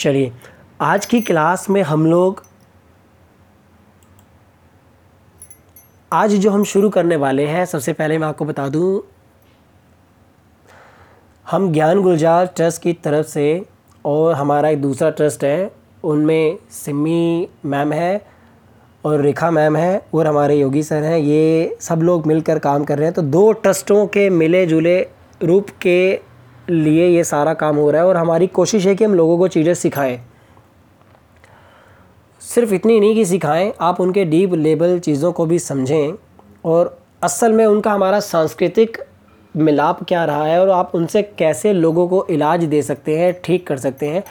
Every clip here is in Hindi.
चलिए, आज की क्लास में हम लोग आज जो हम शुरू करने वाले हैं, सबसे पहले मैं आपको बता दूँ, हम ज्ञान गुलजार ट्रस्ट की तरफ़ से और हमारा एक दूसरा ट्रस्ट है, उनमें सिमी मैम है और रेखा मैम है और हमारे योगी सर हैं। ये सब लोग मिलकर काम कर रहे हैं। तो दो ट्रस्टों के मिले जुले रूप के लिए ये सारा काम हो रहा है और हमारी कोशिश है कि हम लोगों को चीज़ें सिखाएँ। सिर्फ़ इतनी नहीं कि सिखाएँ, आप उनके डीप लेवल चीज़ों को भी समझें और असल में उनका हमारा सांस्कृतिक मिलाप क्या रहा है और आप उनसे कैसे लोगों को इलाज दे सकते हैं, ठीक कर सकते हैं,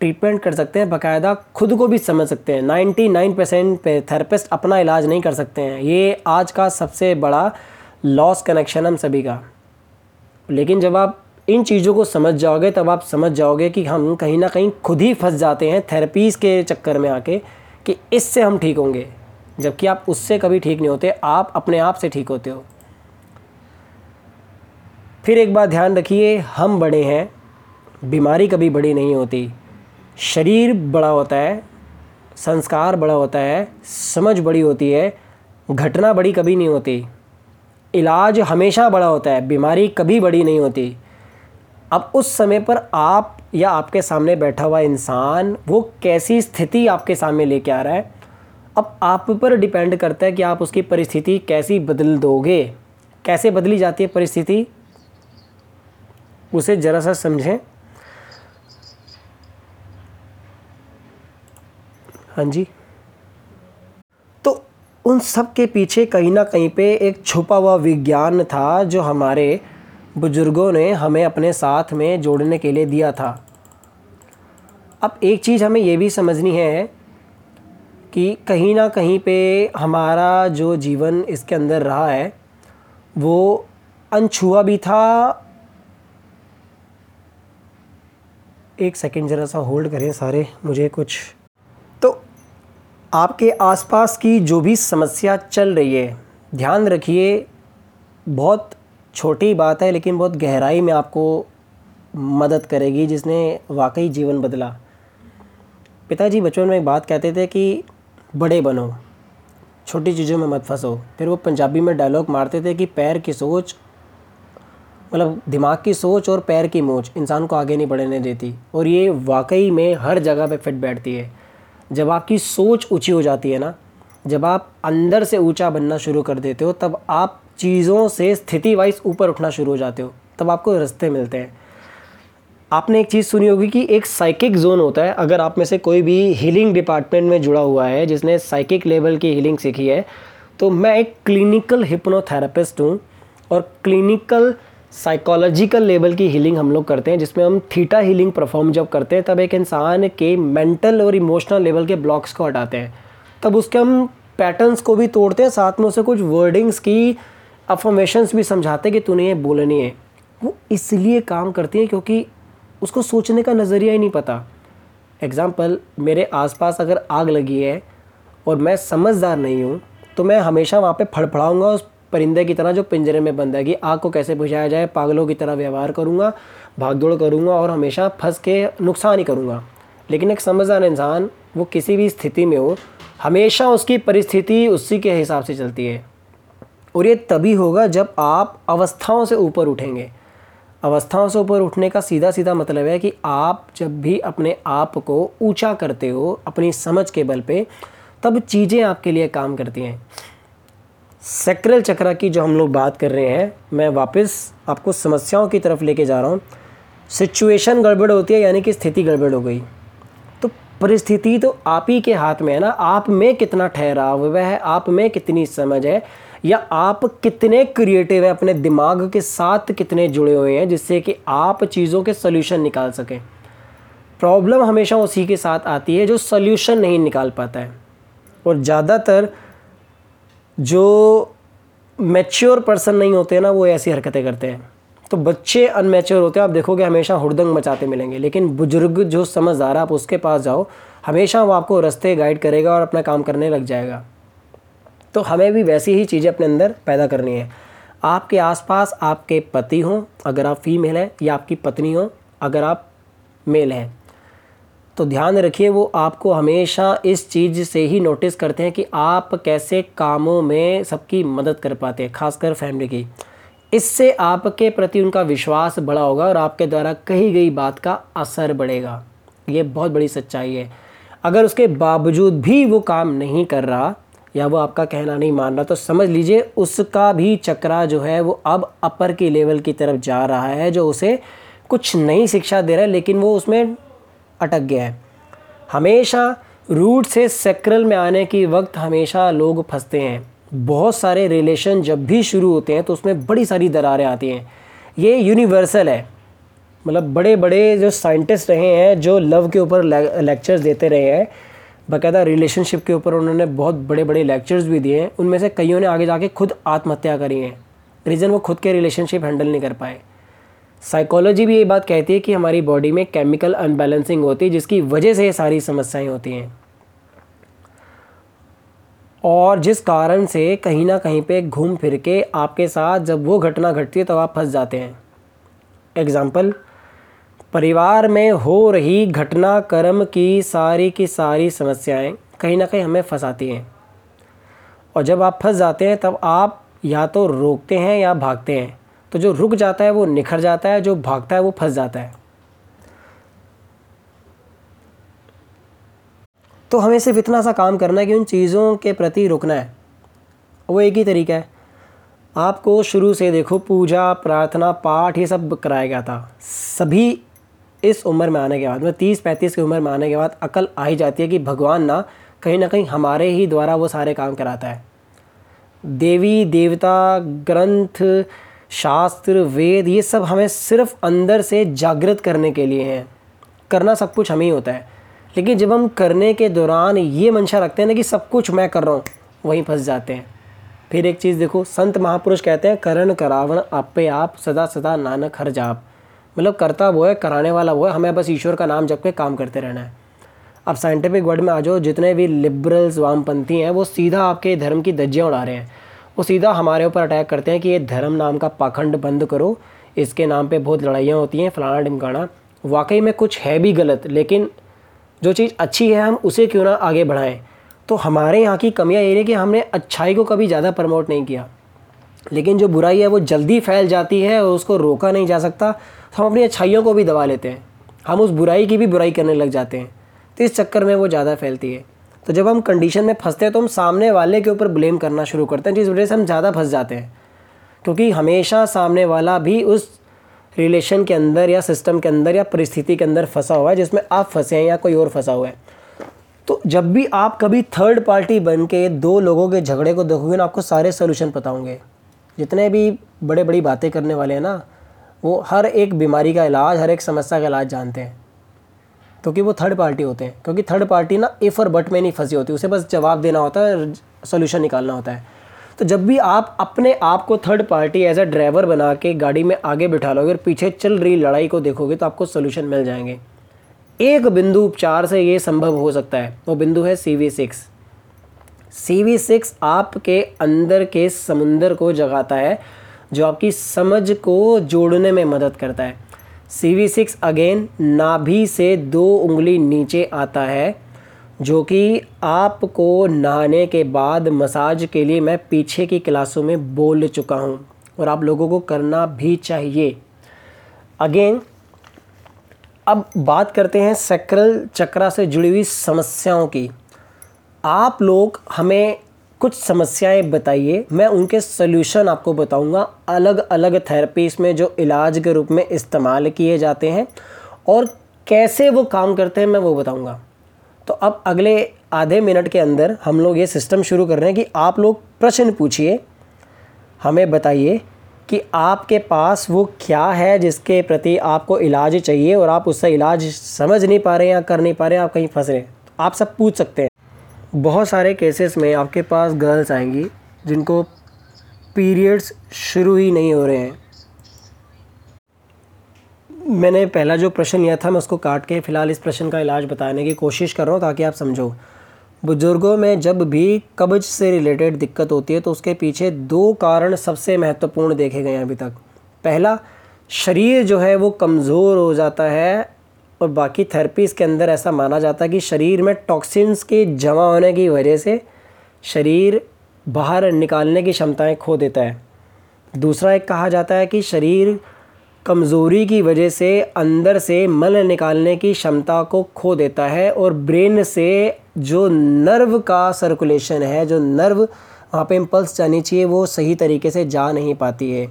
ट्रीटमेंट कर सकते हैं, बाकायदा खुद को भी समझ सकते हैं। 99 परसेंट पे थेरेपिस्ट अपना इलाज नहीं कर सकते हैं। ये आज का सबसे बड़ा लॉस कनेक्शन हम सभी का। लेकिन जब आप इन चीज़ों को समझ जाओगे, तब आप समझ जाओगे कि हम कहीं ना कहीं खुद ही फंस जाते हैं थेरेपीज़ के चक्कर में आके कि इससे हम ठीक होंगे। जबकि आप उससे कभी ठीक नहीं होते, आप अपने आप से ठीक होते हो। फिर एक बात ध्यान रखिए, हम बड़े हैं, बीमारी कभी बड़ी नहीं होती। शरीर बड़ा होता है, संस्कार बड़ा होता है, समझ बड़ी होती है, घटना बड़ी कभी नहीं होती। इलाज हमेशा बड़ा होता है, बीमारी कभी बड़ी नहीं होती। अब उस समय पर आप या आपके सामने बैठा हुआ इंसान वो कैसी स्थिति आपके सामने लेके आ रहा है? अब आप पर डिपेंड करता है कि आप उसकी परिस्थिति कैसी बदल दोगे। कैसे बदली जाती है परिस्थिति? उसे ज़रा सा समझें। हाँ जी। तो उन सब के पीछे कहीं ना कहीं पे एक छुपा हुआ विज्ञान था जो हमारे बुज़ुर्गों ने हमें अपने साथ में जोड़ने के लिए दिया था। अब एक चीज़ हमें ये भी समझनी है कि कहीं ना कहीं पे हमारा जो जीवन इसके अंदर रहा है, वो अनछुआ भी था। एक सेकंड ज़रा सा होल्ड करें सारे, मुझे कुछ। तो आपके आसपास की जो भी समस्या चल रही है, ध्यान रखिए, बहुत छोटी बात है, लेकिन बहुत गहराई में आपको मदद करेगी, जिसने वाकई जीवन बदला। पिताजी बचपन में एक बात कहते थे कि बड़े बनो, छोटी चीज़ों में मत फंसो। फिर वो पंजाबी में डायलॉग मारते थे कि पैर की सोच मतलब दिमाग की सोच और पैर की मोच, इंसान को आगे नहीं बढ़ने देती। और ये वाकई में हर जगह पे फिट बैठती है। जब आपकी सोच ऊँची हो जाती है ना, जब आप अंदर से ऊँचा बनना शुरू कर देते हो, तब आप चीज़ों से स्थिति वाइज ऊपर उठना शुरू हो जाते हो, तब आपको रास्ते मिलते हैं। आपने एक चीज़ सुनी होगी कि एक साइकिक जोन होता है, अगर आप में से कोई भी हीलिंग डिपार्टमेंट में जुड़ा हुआ है, जिसने साइकिक लेवल की हीलिंग सीखी है तो मैं एक क्लिनिकल हिप्नोथेरेपिस्ट हूँ और क्लिनिकल साइकोलॉजिकल लेवल की हीलिंग हम लोग करते हैं, जिसमें हम थीटा हीलिंग परफॉर्म जब करते हैं, तब एक इंसान के मेंटल और इमोशनल लेवल के ब्लॉक्स को हटाते हैं। तब उसके हम पैटर्न्स को भी तोड़ते हैं, साथ में उसे कुछ वर्डिंग्स की अफर्मेशंस भी समझाते कि तूने ये बोलनी है। वो इसलिए काम करती हैं क्योंकि उसको सोचने का नज़रिया ही नहीं पता। एग्ज़ाम्पल मेरे आसपास अगर आग लगी है और मैं समझदार नहीं हूँ तो मैं हमेशा वहाँ पे फड़फड़ाऊँगा उस परिंदे की तरह जो पिंजरे में बंद है कि आग को कैसे बुझाया जाए, पागलों की तरह व्यवहार करूँगा भाग दौड़ करूँगा और हमेशा फंस के नुकसान ही करूँगा। लेकिन एक समझदार इंसान, वो किसी भी स्थिति में हो, हमेशा उसकी परिस्थिति उसी के हिसाब से चलती है। और ये तभी होगा जब आप अवस्थाओं से ऊपर उठेंगे। अवस्थाओं से ऊपर उठने का सीधा सीधा मतलब है कि आप जब भी अपने आप को ऊँचा करते हो, अपनी समझ के बल पे, तब चीज़ें आपके लिए काम करती हैं। सेक्रल चक्रा की जो हम लोग बात कर रहे हैं, मैं वापस आपको समस्याओं की तरफ़ लेके जा रहा हूँ। सिचुएशन गड़बड़ होती है, यानी कि स्थिति गड़बड़ हो गई। तो परिस्थिति तो आप ही के हाथ में है ना, आप में कितना ठहराव है, आप में कितनी समझ है या आप कितने क्रिएटिव हैं, अपने दिमाग के साथ कितने जुड़े हुए हैं जिससे कि आप चीज़ों के सोल्यूशन निकाल सकें। प्रॉब्लम हमेशा उसी के साथ आती है जो सोल्यूशन नहीं निकाल पाता है। और ज़्यादातर जो मैच्योर पर्सन नहीं होते ना, वो ऐसी हरकतें करते हैं। तो बच्चे अनमेच्योर होते हैं, आप देखोगे हमेशा हुड़दंग मचाते मिलेंगे। लेकिन बुज़ुर्ग जो समझदार है, आप उसके पास जाओ, हमेशा वो आपको रास्ते गाइड करेगा और अपना काम करने लग जाएगा। तो हमें भी वैसी ही चीज़ें अपने अंदर पैदा करनी है। आपके आसपास आपके पति हों, अगर आप फीमेल हैं, या आपकी पत्नी हो, अगर आप मेल हैं। तो ध्यान रखिए, वो आपको हमेशा इस चीज़ से ही नोटिस करते हैं कि आप कैसे कामों में सबकी मदद कर पाते हैं, खासकर फैमिली की। इससे आपके प्रति उनका विश्वास बड़ा होगा और आपके द्वारा कही गई बात का असर बढ़ेगा। ये बहुत बड़ी सच्चाई है। अगर उसके बावजूद भी वो काम नहीं कर रहा या वो आपका कहना नहीं मान रहा तो समझ लीजिए उसका भी चक्रा जो है वो अब अपर की लेवल की तरफ़ जा रहा है, जो उसे कुछ नई शिक्षा दे रहा है, लेकिन वो उसमें अटक गया है। हमेशा रूट से सेक्रल में आने की वक्त हमेशा लोग फंसते हैं। बहुत सारे रिलेशन जब भी शुरू होते हैं तो उसमें बड़ी सारी दरारें आती हैं। ये यूनिवर्सल है। मतलब बड़े बड़े जो साइंटिस्ट रहे हैं, जो लव के ऊपर लेक्चर्स देते रहे हैं बाकायदा रिलेशनशिप के ऊपर उन्होंने बहुत बड़े बड़े लेक्चर्स भी दिए हैं। उनमें से कईयों ने आगे जाके खुद आत्महत्या करी है। रीज़न वो खुद के रिलेशनशिप हैंडल नहीं कर पाए। साइकोलॉजी भी ये बात कहती है कि हमारी बॉडी में केमिकल अनबैलेंसिंग होती है, जिसकी वजह से ये सारी समस्याएँ होती हैं। और जिस कारण से कहीं ना कहीं पे घूम फिर के आपके साथ जब वो घटना घटती है तो आप फंस जाते हैं। एग्ज़ाम्पल परिवार में हो रही घटनाक्रम की सारी की सारी समस्याएँ कहीं ना कहीं हमें फंसाती हैं। और जब आप फंस जाते हैं, तब आप या तो रोकते हैं या भागते हैं। तो जो रुक जाता है, वो निखर जाता है, जो भागता है, वो फंस जाता है। तो हमें सिर्फ़ इतना सा काम करना है कि उन चीज़ों के प्रति रुकना है। वो एक ही तरीका है। आपको शुरू से देखो, पूजा, प्रार्थना, पाठ, ये सब कराया गया था। सभी इस उम्र में आने के बाद मतलब तीस पैंतीस की उम्र में आने के बाद अकल आ ही जाती है कि भगवान ना, कहीं ना कहीं हमारे ही द्वारा वो सारे काम कराता है। देवी, देवता, ग्रंथ, शास्त्र, वेद, ये सब हमें सिर्फ़ अंदर से जागृत करने के लिए हैं। करना सब कुछ हमें ही होता है। लेकिन जब हम करने के दौरान ये मंशा रखते हैं ना कि सब कुछ मैं कर रहा हूँ, वहीं फंस जाते हैं। फिर एक चीज़ देखो, संत महापुरुष कहते हैं, करण करावण आपे आप, सदा सदा नानक हर जाप। मतलब करता वो है, कराने वाला वो है, हमें बस ईश्वर का नाम जप के काम करते रहना है। अब साइंटिफिक वर्ड में आ जाओ, जितने भी लिबरल्स वामपंथी हैं, वो सीधा आपके धर्म की धज्जियाँ उड़ा रहे हैं। वो सीधा हमारे ऊपर अटैक करते हैं कि ये धर्म नाम का पाखंड बंद करो, इसके नाम पे बहुत लड़ाइयाँ होती हैं, फलाना ढिमकाना। वाकई में कुछ है भी गलत, लेकिन जो चीज़ अच्छी है, हम उसे क्यों ना आगे बढ़ाएँ? तो हमारे यहाँ की कमियाँ ये है कि हमने अच्छाई को कभी ज़्यादा प्रमोट नहीं किया। लेकिन जो बुराई है वो जल्दी फैल जाती है और उसको रोका नहीं जा सकता। तो हम अपनी अच्छाइयों को भी दबा लेते हैं। हम उस बुराई की भी बुराई करने लग जाते हैं। तो इस चक्कर में वो ज़्यादा फैलती है। तो जब हम कंडीशन में फंसते हैं तो हम सामने वाले के ऊपर ब्लेम करना शुरू करते हैं, जिस वजह से हम ज़्यादा फंस जाते हैं। क्योंकि हमेशा सामने वाला भी उस रिलेशन के अंदर या सिस्टम के अंदर या परिस्थिति के अंदर फंसा हुआ है, जिसमें आप फंसे हैं या कोई और फंसा हुआ है। तो जब भी आप कभी थर्ड पार्टी बन के दो लोगों के झगड़े को देखोगे ना, आपको सारे सोल्यूशन पता होंगे। जितने भी बड़े बड़ी बातें करने वाले हैं ना, वो हर एक बीमारी का इलाज, हर एक समस्या का इलाज जानते हैं। क्योंकि वो थर्ड पार्टी होते हैं। क्योंकि थर्ड पार्टी ना इफ़ और बट में नहीं फंसी होती, उसे बस जवाब देना होता है सोल्यूशन निकालना होता है। तो जब भी आप अपने आप को third party as a driver बना के गाड़ी में आगे बिठा लोगे और पीछे चल रही लड़ाई को देखोगे तो आपको सोल्यूशन मिल जाएँगे। एक बिंदु उपचार से ये संभव हो सकता है। वो बिंदु है C V six C V six आपके अंदर के समुंदर को जगाता है, जो आपकी समझ को जोड़ने में मदद करता है। सी वी सिक्स अगेन नाभि से दो उंगली नीचे आता है, जो कि आपको नहाने के बाद मसाज के लिए मैं पीछे की क्लासों में बोल चुका हूँ, और आप लोगों को करना भी चाहिए। अगेन अब बात करते हैं सेक्रल चक्रा से जुड़ी हुई समस्याओं की। आप लोग हमें कुछ समस्याएँ बताइए, मैं उनके सल्यूशन आपको बताऊँगा। अलग अलग थेरेपीज में जो इलाज के रूप में इस्तेमाल किए जाते हैं और कैसे वो काम करते हैं मैं वो बताऊँगा। तो अब अगले आधे मिनट के अंदर हम लोग ये सिस्टम शुरू कर रहे हैं कि आप लोग प्रश्न पूछिए, हमें बताइए कि आपके पास वो क्या है जिसके प्रति आपको इलाज चाहिए और आप उससे इलाज समझ नहीं पा रहे हैं या कर नहीं पा रहे हैं, आप कहीं फंस रहे हैं। आप सब पूछ सकते हैं। बहुत सारे केसेस में आपके पास गर्ल्स आएँगी, जिनको पीरियड्स शुरू ही नहीं हो रहे हैं। मैंने पहला जो प्रश्न लिया था, मैं उसको काट के फ़िलहाल इस प्रश्न का इलाज बताने की कोशिश कर रहा हूँ, ताकि आप समझो। बुज़ुर्गों में जब भी कब्ज से रिलेटेड दिक्कत होती है तो उसके पीछे दो कारण सबसे महत्वपूर्ण देखे गए हैं अभी तक। पहला, शरीर जो है, वो कमज़ोर हो जाता है और बाकी थेरेपीज़ के अंदर ऐसा माना जाता है कि शरीर में टॉक्सिन्स के जमा होने की वजह से शरीर बाहर निकालने की क्षमताएँ खो देता है। दूसरा एक कहा जाता है कि शरीर कमज़ोरी की वजह से अंदर से मल निकालने की क्षमता को खो देता है और ब्रेन से जो नर्व का सर्कुलेशन है, जो नर्व वहाँ पे इम्पल्स जानी चाहिए, वो सही तरीके से जा नहीं पाती है।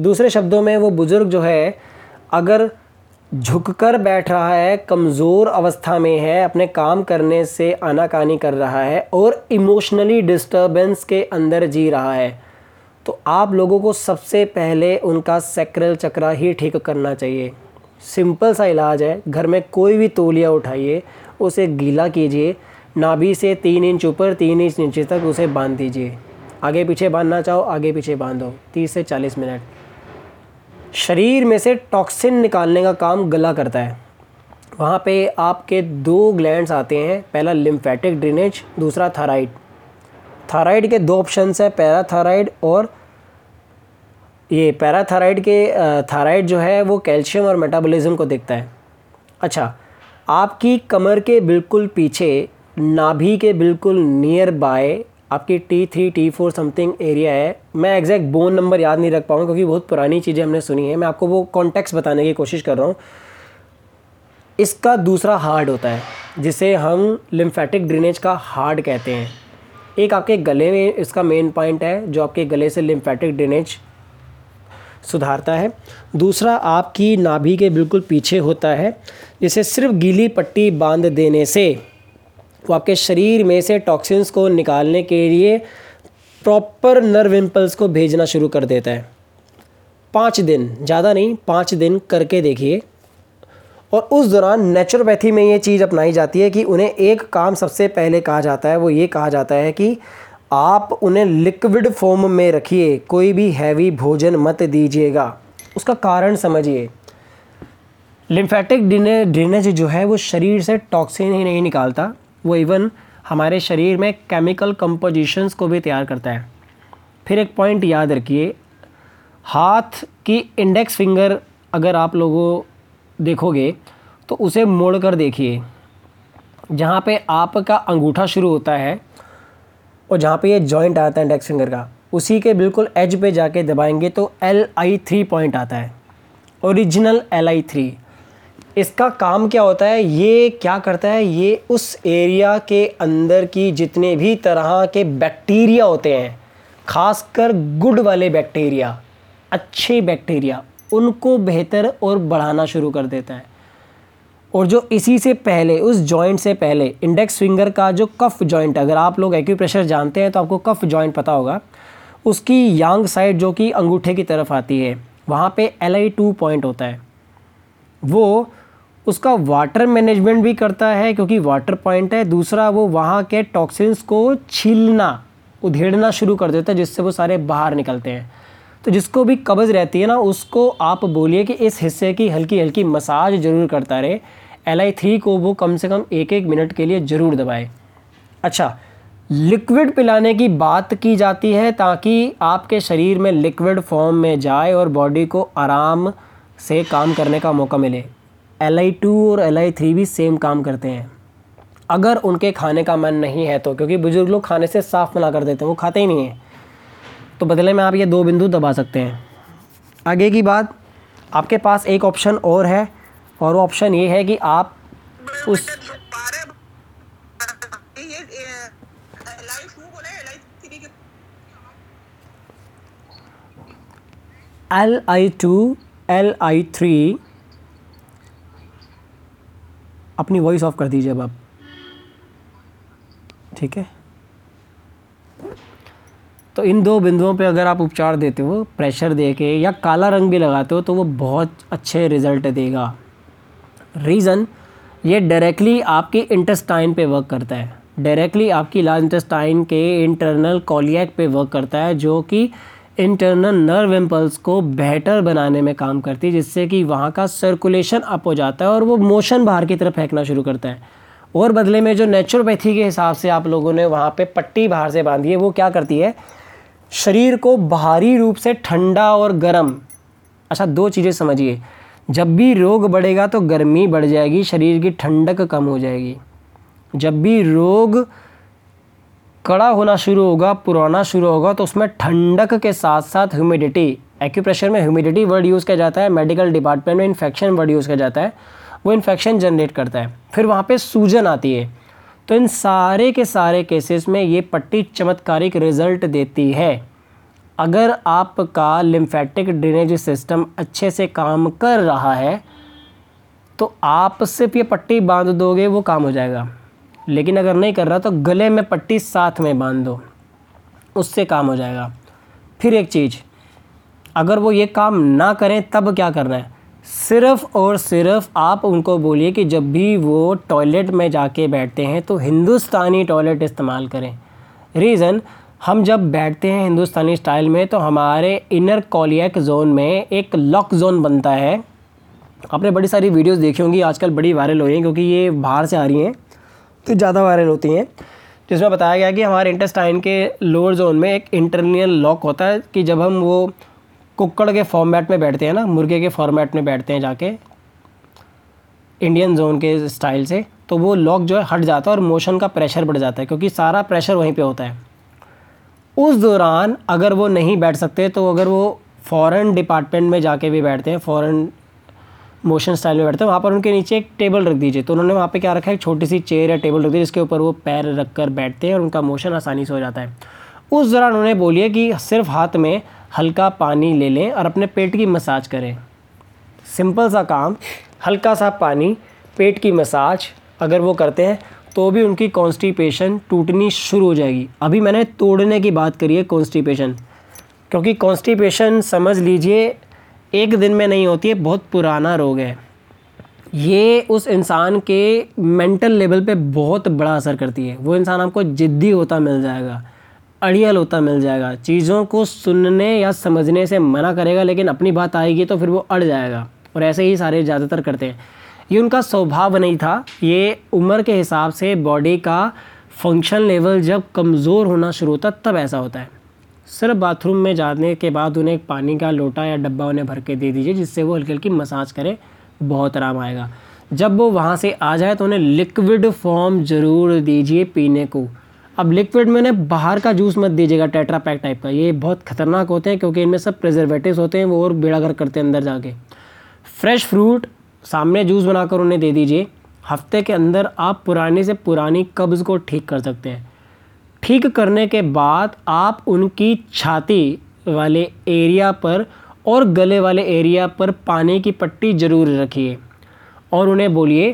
दूसरे शब्दों में वो बुज़ुर्ग जो है, अगर झुककर बैठ रहा है, कमज़ोर अवस्था में है, अपने काम करने से आनाकानी कर रहा है और इमोशनली डिस्टर्बेंस के अंदर जी रहा है। तो आप लोगों को सबसे पहले उनका सेक्रल चक्रा ही ठीक करना चाहिए। सिंपल सा इलाज है, घर में कोई भी तोलिया उठाइए, उसे गीला कीजिए, नाभि से तीन इंच ऊपर, तीन इंच नीचे तक उसे बाँध दीजिए। आगे पीछे बांधना चाहो, आगे पीछे बांधो, तीस से चालीस मिनट। शरीर में से टॉक्सिन निकालने का काम गला करता है। वहाँ पे आपके दो ग्लैंड्स आते हैं, पहला लिम्फेटिक ड्रेनेज दूसरा थायराइड थायराइड के दो ऑप्शंस है पैराथायराइड और ये पैराथायराइड के थायराइड जो है, वो कैल्शियम और मेटाबॉलिज्म को देखता है। अच्छा आपकी कमर के बिल्कुल पीछे, नाभि के बिल्कुल नियर बाय आपकी T three T four something area है। मैं एग्जैक्ट बोन नंबर याद नहीं रख पाऊँगा क्योंकि बहुत पुरानी चीज़ें हमने सुनी है। मैं आपको वो कॉन्टेक्स्ट बताने की कोशिश कर रहा हूँ। इसका दूसरा हार्ड होता है, जिसे हम लिम्फेटिक ड्रेनेज का हार्ड कहते हैं। एक आपके गले में इसका मेन पॉइंट है, जो आपके गले से लिम्फेटिक ड्रेनेज सुधारता है। दूसरा आपकी नाभि के बिल्कुल पीछे होता है, जिसे सिर्फ़ गीली पट्टी बाँध देने से वो आपके शरीर में से टॉक्सिन्स को निकालने के लिए प्रॉपर नर्व इम्पल्स को भेजना शुरू कर देता है। पाँच दिन, ज़्यादा नहीं, पाँच दिन करके देखिए। और उस दौरान नेचुरोपैथी में ये चीज़ अपनाई जाती है कि उन्हें एक काम सबसे पहले कहा जाता है, वो ये कहा जाता है कि आप उन्हें लिक्विड फॉर्म में रखिए, कोई भी हैवी भोजन मत दीजिएगा। उसका कारण समझिए। लिम्फेटिक ड्रेनेज जो है, वो शरीर से टॉक्सिन ही नहीं निकालता। वो इवन हमारे शरीर में केमिकल कंपोजिशंस को भी तैयार करता है। फिर एक पॉइंट याद रखिए, हाथ की इंडेक्स फिंगर अगर आप लोगों देखोगे तो उसे मोड़ कर देखिए, जहाँ पे आपका अंगूठा शुरू होता है और जहाँ पे ये जॉइंट आता है इंडेक्स फिंगर का, उसी के बिल्कुल एज पे जाके दबाएँगे तो एल आई थ्री पॉइंट आता है। ओरिजिनल एल आई थ्री इसका काम क्या होता है? ये क्या करता है? ये उस एरिया के अंदर की जितने भी तरह के बैक्टीरिया होते हैं, खासकर गुड वाले बैक्टीरिया अच्छे बैक्टीरिया उनको बेहतर और बढ़ाना शुरू कर देता है। और जो इसी से पहले, उस जॉइंट से पहले इंडेक्स फिंगर का जो कफ जॉइंट अगर आप लोग एक्यूप्रेशर जानते हैं तो आपको कफ जॉइंट पता होगा। उसकी यांग साइड जो कि अंगूठे की तरफ़ आती है, वहाँ पे एल आई टू पॉइंट होता है। वो उसका वाटर मैनेजमेंट भी करता है, क्योंकि वाटर पॉइंट है। दूसरा, वो वहाँ के टॉक्सिन्स को छीलना, उधेड़ना शुरू कर देता है, जिससे वो सारे बाहर निकलते हैं। तो जिसको भी कब्ज़ रहती है ना, उसको आप बोलिए कि इस हिस्से की हल्की हल्की मसाज ज़रूर करता रहे। एल आई थ्री को वो कम से कम एक एक मिनट के लिए ज़रूर दबाए। अच्छा लिक्विड पिलाने की बात की जाती है, ताकि आपके शरीर में लिक्विड फॉर्म में जाए और बॉडी को आराम से काम करने का मौका मिले। एल आई टू और एल आई थ्री भी सेम काम करते हैं। अगर उनके खाने का मन नहीं है तो क्योंकि बुज़ुर्ग लोग खाने से साफ़ मना कर देते हैं, वो खाते ही नहीं हैं। तो बदले में आप ये दो बिंदु दबा सकते हैं। आगे की बात, आपके पास एक ऑप्शन और है, और वो ऑप्शन ये है कि आप उस L I two L I three अपनी वॉइस ऑफ़ कर दीजिए अब आप। ठीक है? तो इन दो बिंदुओं पे अगर आप उपचार देते हो प्रेशर दे के या काला रंग भी लगाते हो तो वो बहुत अच्छे रिज़ल्ट देगा। रीज़न ये डायरेक्टली आपके इंटेस्टाइन पे वर्क करता है। डायरेक्टली आपकी लार्ज इंटेस्टाइन के इंटरनल कॉलियक पे वर्क करता है, जो कि इंटरनल नर्व इम्पल्स को बेहतर बनाने में काम करती है, जिससे कि वहाँ का सर्कुलेशन अप हो जाता है और वो मोशन बाहर की तरफ़ फेंकना शुरू करता है। और बदले में जो नेचुरोपैथी के हिसाब से आप लोगों ने वहाँ पे पट्टी बाहर से बांधी है, वो क्या करती है? शरीर को बाहरी रूप से ठंडा और गर्म अच्छा दो चीज़ें समझिए। जब भी रोग बढ़ेगा तो गर्मी बढ़ जाएगी, शरीर की ठंडक कम हो जाएगी। जब भी रोग कड़ा होना शुरू होगा, पुराना शुरू होगा तो उसमें ठंडक के साथ साथ ह्यूमिडिटी एक्यूप्रेशर में ह्यूमिडिटी वर्ड यूज़ किया जाता है मेडिकल डिपार्टमेंट में इन्फेक्शन वर्ड यूज़ किया जाता है, वो इन्फेक्शन जनरेट करता है। फिर वहाँ पे सूजन आती है। तो इन सारे के सारे केसेस में ये पट्टी चमत्कारिक रिज़ल्ट देती है। अगर आपका लिम्फेटिक ड्रेनेज सिस्टम अच्छे से काम कर रहा है तो आप सिर्फ़ ये पट्टी बाँध दोगे, वो काम हो जाएगा। लेकिन अगर नहीं कर रहा तो गले में पट्टी साथ में बाँध दो। उससे काम हो जाएगा। फिर एक चीज़, अगर वो ये काम ना करें, तब क्या करना है? सिर्फ़ और सिर्फ़ आप उनको बोलिए कि जब भी वो टॉयलेट में जाके बैठते हैं तो हिंदुस्तानी टॉयलेट इस्तेमाल करें। रीज़न, हम जब बैठते हैं हिंदुस्तानी स्टाइल में तो हमारे इनर कॉलियक जोन में एक लॉक जोन बनता है। आपने बड़ी सारी वीडियोस देखी होंगी, आजकल बड़ी वायरल हो रही हैं क्योंकि ये बाहर से आ रही हैं। ज़्यादा वायरल होती हैं। जिसमें बताया गया कि हमारे इंटेस्टाइन के लोअर जोन में एक इंटरनियल लॉक होता है कि जब हम वो कुक्कड़ के फॉर्मेट में बैठते हैं ना, मुर्गे के फॉर्मेट में बैठते हैं जाके, इंडियन जोन के स्टाइल से तो वो लॉक जो है हट जाता है और मोशन का प्रेशर बढ़ जाता है, क्योंकि सारा प्रेशर वहीं पे होता है। उस दौरान अगर वो नहीं बैठ सकते तो अगर वो फ़ॉरेन डिपार्टमेंट में जाके भी बैठते हैं, फ़ॉरेन मोशन स्टाइल में बैठते हैं, वहाँ पर उनके नीचे एक टेबल रख दीजिए। तो उन्होंने वहाँ पे क्या रखा है? एक छोटी सी चेयर या टेबल रख दी, जिसके ऊपर वो पैर रख कर बैठते हैं और उनका मोशन आसानी से हो जाता है। उस दौरान उन्हें बोलिए कि सिर्फ़ हाथ में हल्का पानी ले लें और अपने पेट की मसाज करें। सिंपल सा काम, हल्का सा पानी, पेट की मसाज अगर वो करते हैं तो भी उनकी कॉन्स्टिपेशन टूटनी शुरू हो जाएगी। अभी मैंने तोड़ने की बात करी है कॉन्स्टिपेशन। क्योंकि कॉन्स्टिपेशन समझ लीजिए एक दिन में नहीं होती है बहुत पुराना रोग है। ये उस इंसान के मेंटल लेवल पे बहुत बड़ा असर करती है। वो इंसान आपको ज़िद्दी होता मिल जाएगा, अड़ियल होता मिल जाएगा, चीज़ों को सुनने या समझने से मना करेगा, लेकिन अपनी बात आएगी तो फिर वो अड़ जाएगा। और ऐसे ही सारे ज़्यादातर करते हैं। ये उनका स्वभाव नहीं था। ये उम्र के हिसाब से बॉडी का फ़ंक्शन लेवल जब कमज़ोर होना शुरू होता, तब ऐसा होता है। सिर्फ़ बाथरूम में जाने के बाद उन्हें एक पानी का लोटा या डब्बा उन्हें भर के दे दीजिए, जिससे वो हल्की हल्की मसाज करें, बहुत आराम आएगा। जब वो वहाँ से आ जाए तो उन्हें लिक्विड फॉर्म ज़रूर दीजिए पीने को। अब लिक्विड में उन्हें बाहर का जूस मत दीजिएगा, टेट्रा पैक टाइप का। ये बहुत ख़तरनाक होते हैं, क्योंकि इनमें सब प्रिजर्वेटिव्स होते हैं, वो और बेड़ागर करते हैं अंदर जाके। फ्रेश फ्रूट सामने जूस बनाकर उन्हें दे दीजिए। हफ़्ते के अंदर आप पुरानी से पुरानी कब्ज़ को ठीक कर सकते हैं। ठीक करने के बाद आप उनकी छाती वाले एरिया पर और गले वाले एरिया पर पानी की पट्टी ज़रूर रखिए और उन्हें बोलिए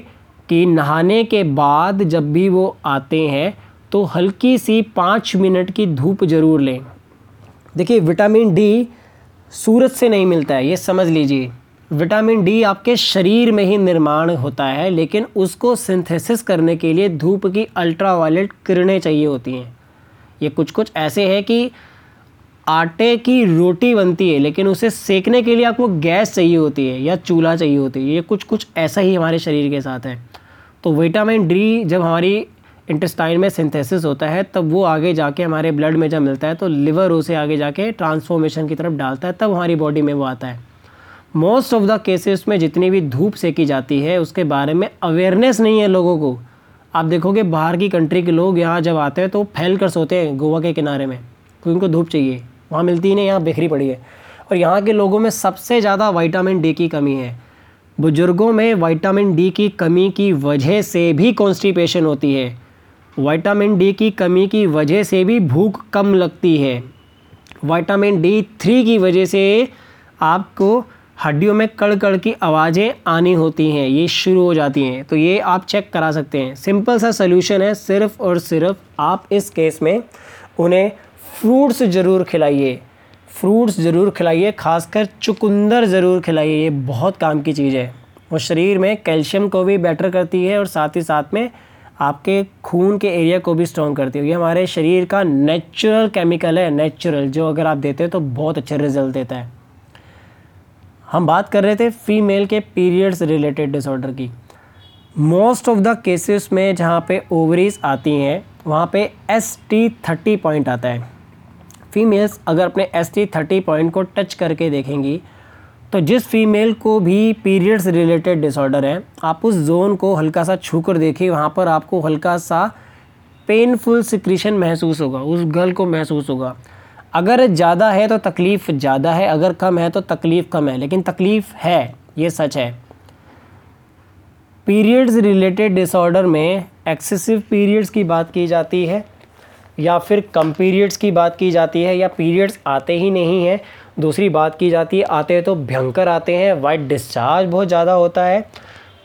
कि नहाने के बाद जब भी वो आते हैं तो हल्की सी पाँच मिनट की धूप ज़रूर लें। देखिए, विटामिन डी सूरज से नहीं मिलता है, ये समझ लीजिए। विटामिन डी आपके शरीर में ही निर्माण होता है, लेकिन उसको सिंथेसिस करने के लिए धूप की अल्ट्रावायलेट किरणें चाहिए होती हैं। ये कुछ कुछ ऐसे है कि आटे की रोटी बनती है, लेकिन उसे सेकने के लिए आपको गैस चाहिए होती है या चूल्हा चाहिए होती है। ये कुछ कुछ ऐसा ही हमारे शरीर के साथ है। तो विटामिन डी जब हमारी इंटेस्टाइन में सिंथेसिस होता है, तब वो आगे जाके हमारे ब्लड में जब मिलता है तो लिवर उसे आगे जाके ट्रांसफॉर्मेशन की तरफ़ डालता है, तब हमारी बॉडी में वो आता है। मोस्ट ऑफ़ द केसेस में जितनी भी धूप सेकी जाती है, उसके बारे में अवेयरनेस नहीं है लोगों को। आप देखोगे बाहर की कंट्री के लोग यहाँ जब आते हैं तो फैल कर सोते हैं गोवा के किनारे में, क्योंकि उनको धूप चाहिए। वहाँ मिलती ही नहीं, यहाँ बिखरी पड़ी है। और यहाँ के लोगों में सबसे ज़्यादा वाइटामिन डी की कमी है। बुज़ुर्गों में वाइटामिन डी की कमी की वजह से भी कॉन्स्टिपेशन होती है। वाइटामिन डी की कमी की वजह से भी भूख कम लगती है। वाइटामिन डी थ्री की वजह से आपको हड्डियों में कड़ कड़ की आवाज़ें आनी होती हैं, ये शुरू हो जाती हैं। तो ये आप चेक करा सकते हैं। सिंपल सा सोल्यूशन है, सिर्फ़ और सिर्फ़ आप इस केस में उन्हें फ्रूट्स ज़रूर खिलाइए। फ्रूट्स ज़रूर खिलाइए, खासकर चुकंदर ज़रूर खिलाइए, ये बहुत काम की चीज़ है। और शरीर में कैल्शियम को भी बेटर करती है और साथ ही साथ में आपके खून के एरिया को भी स्ट्रॉन्ग करती है। ये हमारे शरीर का नेचुरल केमिकल है नेचुरल जो अगर आप देते हैं तो बहुत अच्छे रिज़ल्ट देता है। हम बात कर रहे थे फीमेल के पीरियड्स रिलेटेड डिसऑर्डर की। मोस्ट ऑफ़ द केसेस में जहाँ पे ओवरीज आती हैं, वहाँ पे एस टी थर्टी पॉइंट आता है। फीमेल्स अगर अपने एस टी थर्टी पॉइंट को टच करके देखेंगी तो जिस फीमेल को भी पीरियड्स रिलेटेड डिसऑर्डर है, आप उस जोन को हल्का सा छू कर देखिए, वहाँ पर आपको हल्का सा पेनफुल सिक्रीशन महसूस होगा, उस गर्ल को महसूस होगा। अगर ज़्यादा है तो तकलीफ़ ज़्यादा है, अगर कम है तो तकलीफ़ कम है, लेकिन तकलीफ़ है, ये सच है। पीरियड्स रिलेटेड डिसऑर्डर में एक्सेसिव पीरियड्स की बात की जाती है, या फिर कम पीरियड्स की बात की जाती है, या पीरियड्स आते ही नहीं हैं, दूसरी बात की जाती है, आते तो भयंकर आते हैं, वाइट डिस्चार्ज बहुत ज़्यादा होता है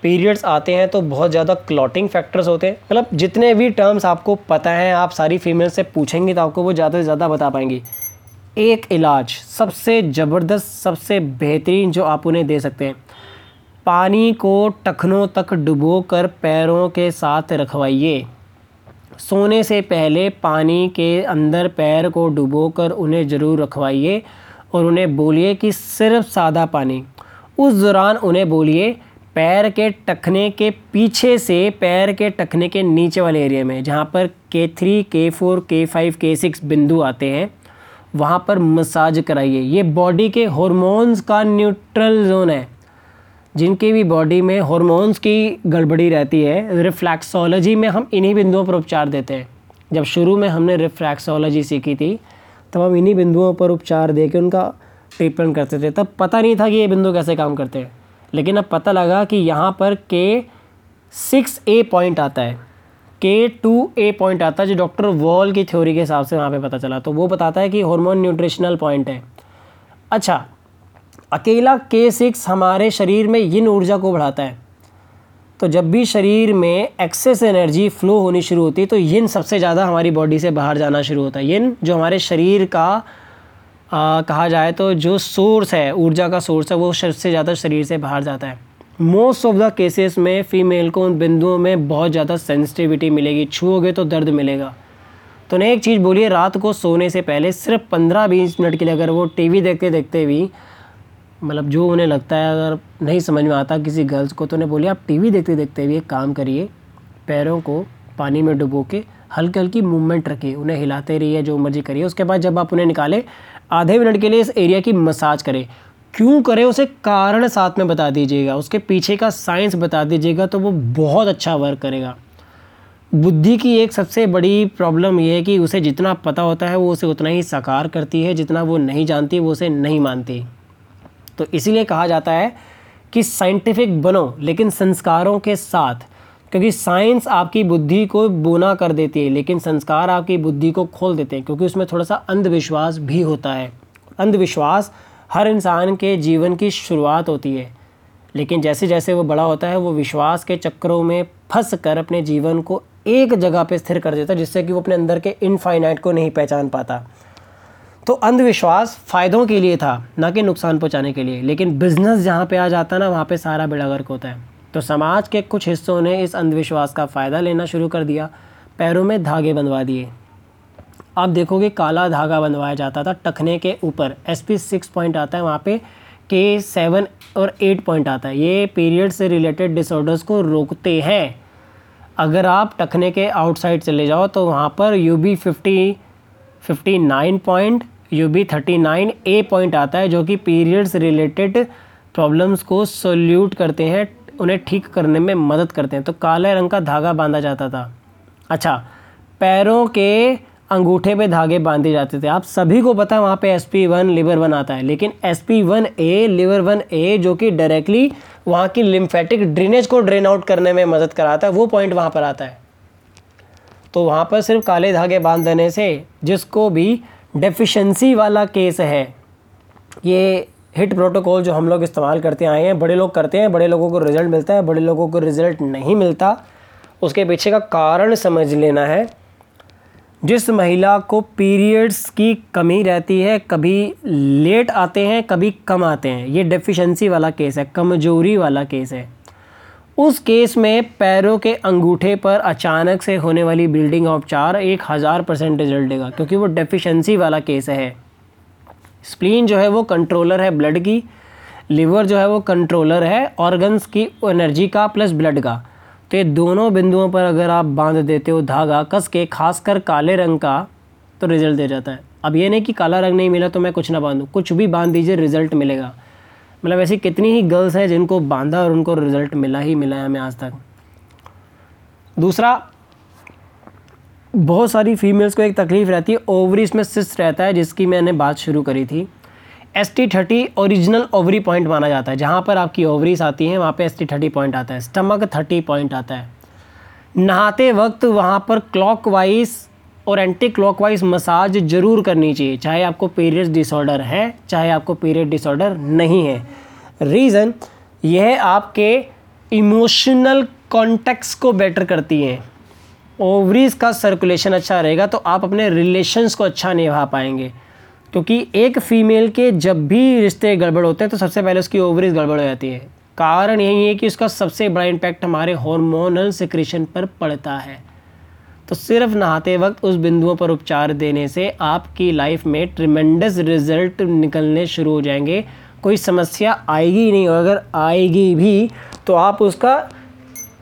पीरियड्स आते हैं तो बहुत ज़्यादा क्लॉटिंग फैक्टर्स होते हैं। मतलब जितने भी टर्म्स आपको पता हैं, आप सारी फीमेल से पूछेंगे तो आपको वो ज़्यादा से ज़्यादा बता पाएँगी। एक इलाज, सबसे ज़बरदस्त, सबसे बेहतरीन जो आप उन्हें दे सकते हैं। पानी को टखनों तक डुबो कर पैरों के साथ रखवाइए। सोने से पहले पानी के अंदर पैर को डुबो कर उन्हें ज़रूर रखवाइए और उन्हें बोलिए कि सिर्फ़ सादा पानी। उस दौरान उन्हें बोलिए पैर के टखने के पीछे से पैर के टखने के नीचे वाले एरिया में, जहाँ पर के थ्री के फोर के फाइव के सिक्स बिंदु आते हैं, वहाँ पर मसाज कराइए। ये बॉडी के हॉर्मोन्स का न्यूट्रल जोन है, जिनकी भी बॉडी में हॉर्मोन्स की गड़बड़ी रहती है रिफ्लैक्सोलॉजी में हम इन्हीं बिंदुओं पर उपचार देते हैं। जब शुरू में हमने रिफ्लैक्सोलॉजी सीखी थी, तब हम इन्हीं बिंदुओं पर उपचार दे के उनका ट्रीटमेंट करते थे। तब पता नहीं था कि ये बिंदु कैसे काम करते हैं। लेकिन अब पता लगा कि यहाँ पर के सिक्स ए पॉइंट आता है। के टू ए पॉइंट आता है, जो डॉक्टर वॉल की थ्योरी के हिसाब से वहाँ पे पता चला। तो वो बताता है कि हार्मोन न्यूट्रिशनल पॉइंट है। अच्छा अकेला के सिक्स हमारे शरीर में यिन ऊर्जा को बढ़ाता है। तो जब भी शरीर में एक्सेस एनर्जी फ्लो होनी शुरू होती है तो यिन सबसे ज़्यादा हमारी बॉडी से बाहर जाना शुरू होता है। यिन जो हमारे शरीर का आ, कहा जाए तो जो सोर्स है ऊर्जा का सोर्स है वो सबसे ज़्यादा शरीर से बाहर जाता है। मोस्ट ऑफ़ द केसेस में फ़ीमेल को उन बिंदुओं में बहुत ज़्यादा सेंसिटिविटी मिलेगी। छूओगे तो दर्द मिलेगा। तो उन्हें एक चीज़ बोलिए रात को सोने से पहले सिर्फ़ पंद्रह बीस मिनट के लिए अगर वो टीवी देखते देखते भी मतलब जो उन्हें लगता है अगर नहीं समझ में आता किसी गर्ल्स को तो उन्हें बोलिए आप टीवी देखते देखते भी एक काम करिए पैरों को पानी में डुबो के हल्की हल्की मूवमेंट रखिए उन्हें हिलाते रहिए जो मर्ज़ी करिए। उसके बाद जब आप उन्हें निकालें आधे मिनट के लिए इस एरिया की मसाज करें। क्यों करें उसे? कारण साथ में बता दीजिएगा। उसके पीछे का साइंस बता दीजिएगा तो वो बहुत अच्छा वर्क करेगा। बुद्धि की एक सबसे बड़ी प्रॉब्लम ये है कि उसे जितना पता होता है, वो उसे उतना ही साकार करती है। जितना वो नहीं जानती, वो उसे नहीं मानती। तो इसीलिए कहा जाता है कि साइंटिफिक बनो, लेकिन संस्कारों के साथ क्योंकि साइंस आपकी बुद्धि को बोना कर देती है, लेकिन संस्कार आपकी बुद्धि को खोल देते हैं, क्योंकि उसमें थोड़ा सा अंधविश्वास भी होता है। अंधविश्वास हर इंसान के जीवन की शुरुआत होती है, लेकिन जैसे जैसे वो बड़ा होता है, वो विश्वास के चक्रों में फंस कर अपने जीवन को एक जगह पे स्थिर कर देता है, जिससे कि वो अपने अंदर के इनफाइनाइट को नहीं पहचान पाता। तो अंधविश्वास फ़ायदों के लिए था, ना कि नुकसान पहुँचाने के लिए, लेकिन बिज़नेस जहाँ पे आ जाता है ना, वहाँ पे सारा बेड़ा गर्क होता है। तो समाज के कुछ हिस्सों ने इस अंधविश्वास का फ़ायदा लेना शुरू कर दिया। पैरों में धागे बनवा दिए। आप देखोगे काला धागा बनवाया जाता था टखने के ऊपर। एस पी सिक्स पॉइंट आता है, वहाँ पे के सेवन और एट पॉइंट आता है। ये पीरियड से रिलेटेड डिसऑर्डर्स को रोकते हैं। अगर आप टखने के आउटसाइड चले जाओ तो वहाँ पर U B fifty fifty nine point U B thirty nine A point आता है, जो कि पीरियड्स रिलेटेड प्रॉब्लम्स को सोल्यूट करते हैं। उन्हें ठीक करने में मदद करते हैं। तो काले रंग का धागा बांधा जाता था। अच्छा पैरों के अंगूठे पे धागे बांधे जाते थे। आप सभी को पता है वहाँ पे S P one liver one आता है। लेकिन S P one A liver one A जो कि डायरेक्टली वहाँ की लिम्फेटिक ड्रेनेज को ड्रेन आउट करने में मदद कराता है, वो पॉइंट वहाँ पर आता है। तो वहाँ पर सिर्फ़ काले धागे बाँध देने से जिसको भी डेफिशिएंसी वाला केस है, ये हिट प्रोटोकॉल जो हम लोग इस्तेमाल करते आए हैं, बड़े लोग करते हैं, बड़े लोगों को रिज़ल्ट मिलता है, बड़े लोगों को रिज़ल्ट नहीं मिलता, उसके पीछे का कारण समझ लेना है। जिस महिला को पीरियड्स की कमी रहती है, कभी लेट आते हैं, कभी कम आते हैं, ये डेफिशिएंसी वाला केस है, कमज़ोरी वाला केस है। उस केस में पैरों के अंगूठे पर अचानक से होने वाली बिल्डिंग उपचार एक हज़ार परसेंट रिज़ल्ट देगा, क्योंकि वो डेफिशिएंसी वाला केस है। स्प्लीन जो है वो कंट्रोलर है ब्लड की लिवर जो है वो कंट्रोलर है ऑर्गन्स की एनर्जी का प्लस ब्लड का। तो ये दोनों बिंदुओं पर अगर आप बाँध देते हो धागा, कस के, खासकर काले रंग का तो रिज़ल्ट दे जाता है। अब ये नहीं कि काला रंग नहीं मिला तो मैं कुछ ना बांधूँ, कुछ भी बाँध दीजिए रिज़ल्ट मिलेगा। मतलब ऐसी कितनी ही गर्ल्स हैं जिनको बांधा और उनको रिज़ल्ट मिला ही मिला है हमें आज तक। दूसरा बहुत सारी फीमेल्स को एक तकलीफ़ रहती है ओवरीज में सिस्ट रहता है, जिसकी मैंने बात शुरू करी थी। S T thirty original ovary point माना जाता है। जहाँ पर आपकी ओवरीज आती हैं, वहाँ पे एस टी थर्टी पॉइंट आता है। स्टमक थर्टी पॉइंट आता है। नहाते वक्त वहाँ पर क्लॉक वाइज और एंटी क्लॉक वाइज मसाज ज़रूर करनी चाहिए। चाहे आपको पीरियड डिसऑर्डर है, चाहे आपको पीरियड डिसऑर्डर नहीं है। रीज़न यह आपके इमोशनल कॉन्टेक्स को बेटर करती हैं। ओवरीज का सर्कुलेशन अच्छा रहेगा तो आप अपने रिलेशंस को अच्छा निभा पाएँगे। क्योंकि एक फ़ीमेल के जब भी रिश्ते गड़बड़ होते हैं तो सबसे पहले उसकी ओवरीज गड़बड़ हो जाती है। कारण यही है कि उसका सबसे बड़ा इम्पैक्ट हमारे हार्मोनल सिक्रेशन पर पड़ता है। तो सिर्फ़ नहाते वक्त उस बिंदुओं पर उपचार देने से आपकी लाइफ में ट्रिमेंडस रिज़ल्ट निकलने शुरू हो जाएँगे। कोई समस्या आएगी नहीं, और अगर आएगी भी तो आप उसका